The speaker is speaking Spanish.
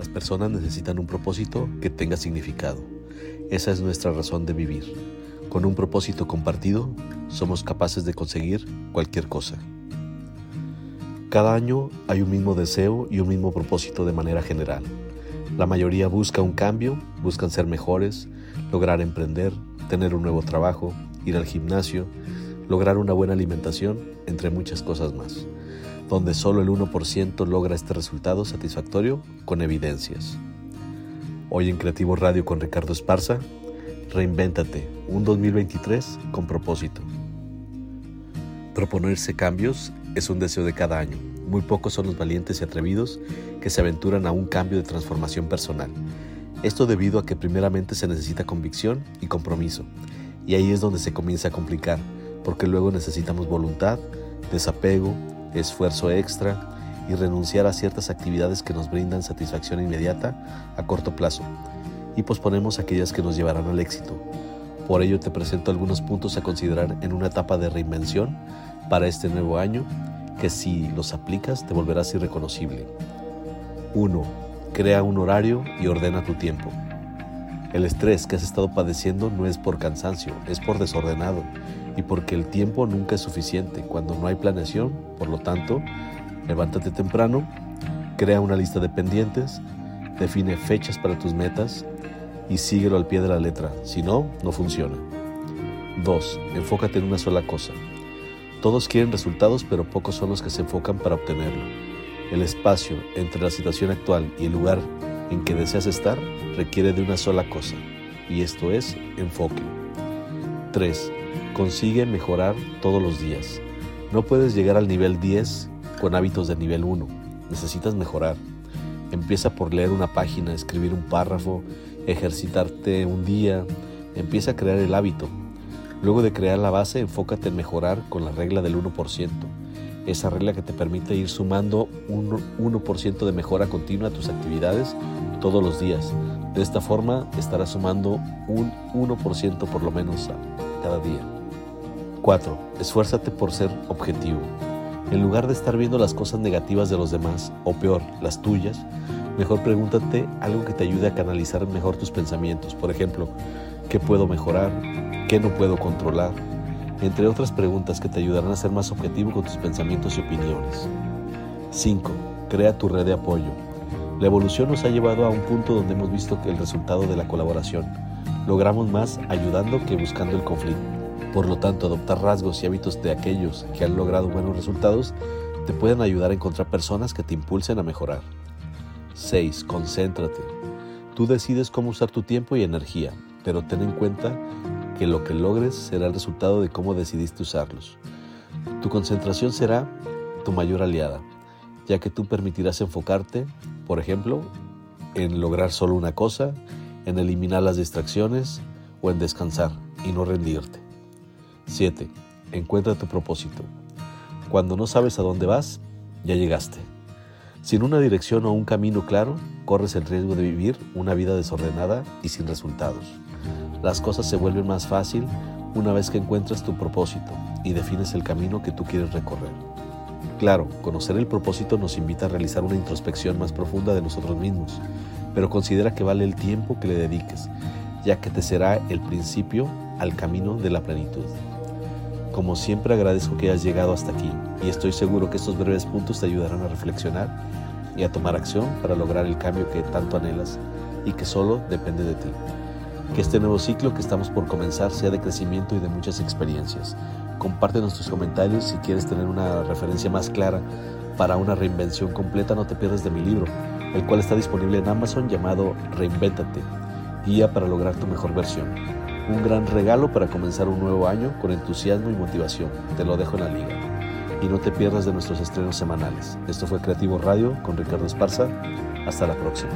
Las personas necesitan un propósito que tenga significado. Esa es nuestra razón de vivir. Con un propósito compartido, somos capaces de conseguir cualquier cosa. Cada año hay un mismo deseo y un mismo propósito de manera general. La mayoría busca un cambio, buscan ser mejores, lograr emprender, tener un nuevo trabajo, ir al gimnasio, lograr una buena alimentación, entre muchas cosas más, donde solo el 1% logra este resultado satisfactorio con evidencias. Hoy en Creativo Radio con Ricardo Esparza, reinvéntate, un 2023 con propósito. Proponerse cambios es un deseo de cada año. Muy pocos son los valientes y atrevidos que se aventuran a un cambio de transformación personal. Esto debido a que primeramente se necesita convicción y compromiso. Y ahí es donde se comienza a complicar, porque luego necesitamos voluntad, desapego, esfuerzo extra y renunciar a ciertas actividades que nos brindan satisfacción inmediata a corto plazo y posponemos aquellas que nos llevarán al éxito. Por ello te presento algunos puntos a considerar en una etapa de reinvención para este nuevo año que si los aplicas te volverás irreconocible. 1. Crea un horario y ordena tu tiempo. El estrés que has estado padeciendo no es por cansancio, es por desordenado y porque el tiempo nunca es suficiente cuando no hay planeación. Por lo tanto, levántate temprano, crea una lista de pendientes, define fechas para tus metas y síguelo al pie de la letra. Si no, no funciona. 2. Enfócate en una sola cosa. Todos quieren resultados, pero pocos son los que se enfocan para obtenerlo. El espacio entre la situación actual y el lugar en que deseas estar requiere de una sola cosa, y esto es enfoque. 3. Consigue mejorar todos los días. No puedes llegar al nivel 10 con hábitos de nivel 1. Necesitas mejorar. Empieza por leer una página, escribir un párrafo, ejercitarte un día. Empieza a crear el hábito. Luego de crear la base, enfócate en mejorar con la regla del 1%. Esa regla que te permite ir sumando un 1% de mejora continua a tus actividades todos los días. De esta forma estarás sumando un 1% por lo menos cada día. 4. Esfuérzate por ser objetivo. En lugar de estar viendo las cosas negativas de los demás, o peor, las tuyas, mejor pregúntate algo que te ayude a canalizar mejor tus pensamientos. Por ejemplo, ¿qué puedo mejorar? ¿Qué no puedo controlar? Entre otras preguntas que te ayudarán a ser más objetivo con tus pensamientos y opiniones. 5. Crea tu red de apoyo. La evolución nos ha llevado a un punto donde hemos visto que el resultado de la colaboración logramos más ayudando que buscando el conflicto. Por lo tanto, adoptar rasgos y hábitos de aquellos que han logrado buenos resultados te pueden ayudar a encontrar personas que te impulsen a mejorar. 6. Concéntrate. Tú decides cómo usar tu tiempo y energía, pero ten en cuenta que lo que logres será el resultado de cómo decidiste usarlos. Tu concentración será tu mayor aliada, ya que tú permitirás enfocarte, por ejemplo, en lograr solo una cosa, en eliminar las distracciones o en descansar y no rendirte. 7. Encuentra tu propósito. Cuando no sabes a dónde vas, ya llegaste. Sin una dirección o un camino claro, corres el riesgo de vivir una vida desordenada y sin resultados. Las cosas se vuelven más fácil una vez que encuentras tu propósito y defines el camino que tú quieres recorrer. Claro, conocer el propósito nos invita a realizar una introspección más profunda de nosotros mismos, pero considera que vale el tiempo que le dediques, ya que te será el principio al camino de la plenitud. Como siempre agradezco que hayas llegado hasta aquí y estoy seguro que estos breves puntos te ayudarán a reflexionar y a tomar acción para lograr el cambio que tanto anhelas y que solo depende de ti. Que este nuevo ciclo que estamos por comenzar sea de crecimiento y de muchas experiencias. Compártenos tus comentarios si quieres tener una referencia más clara para una reinvención completa, no te pierdas de mi libro, el cual está disponible en Amazon llamado Reinvéntate, guía para lograr tu mejor versión un gran regalo para comenzar un nuevo año con entusiasmo y motivación. Te lo dejo en la liga. Y no te pierdas de nuestros estrenos semanales. Esto fue Creativo Radio con Ricardo Esparza. Hasta la próxima.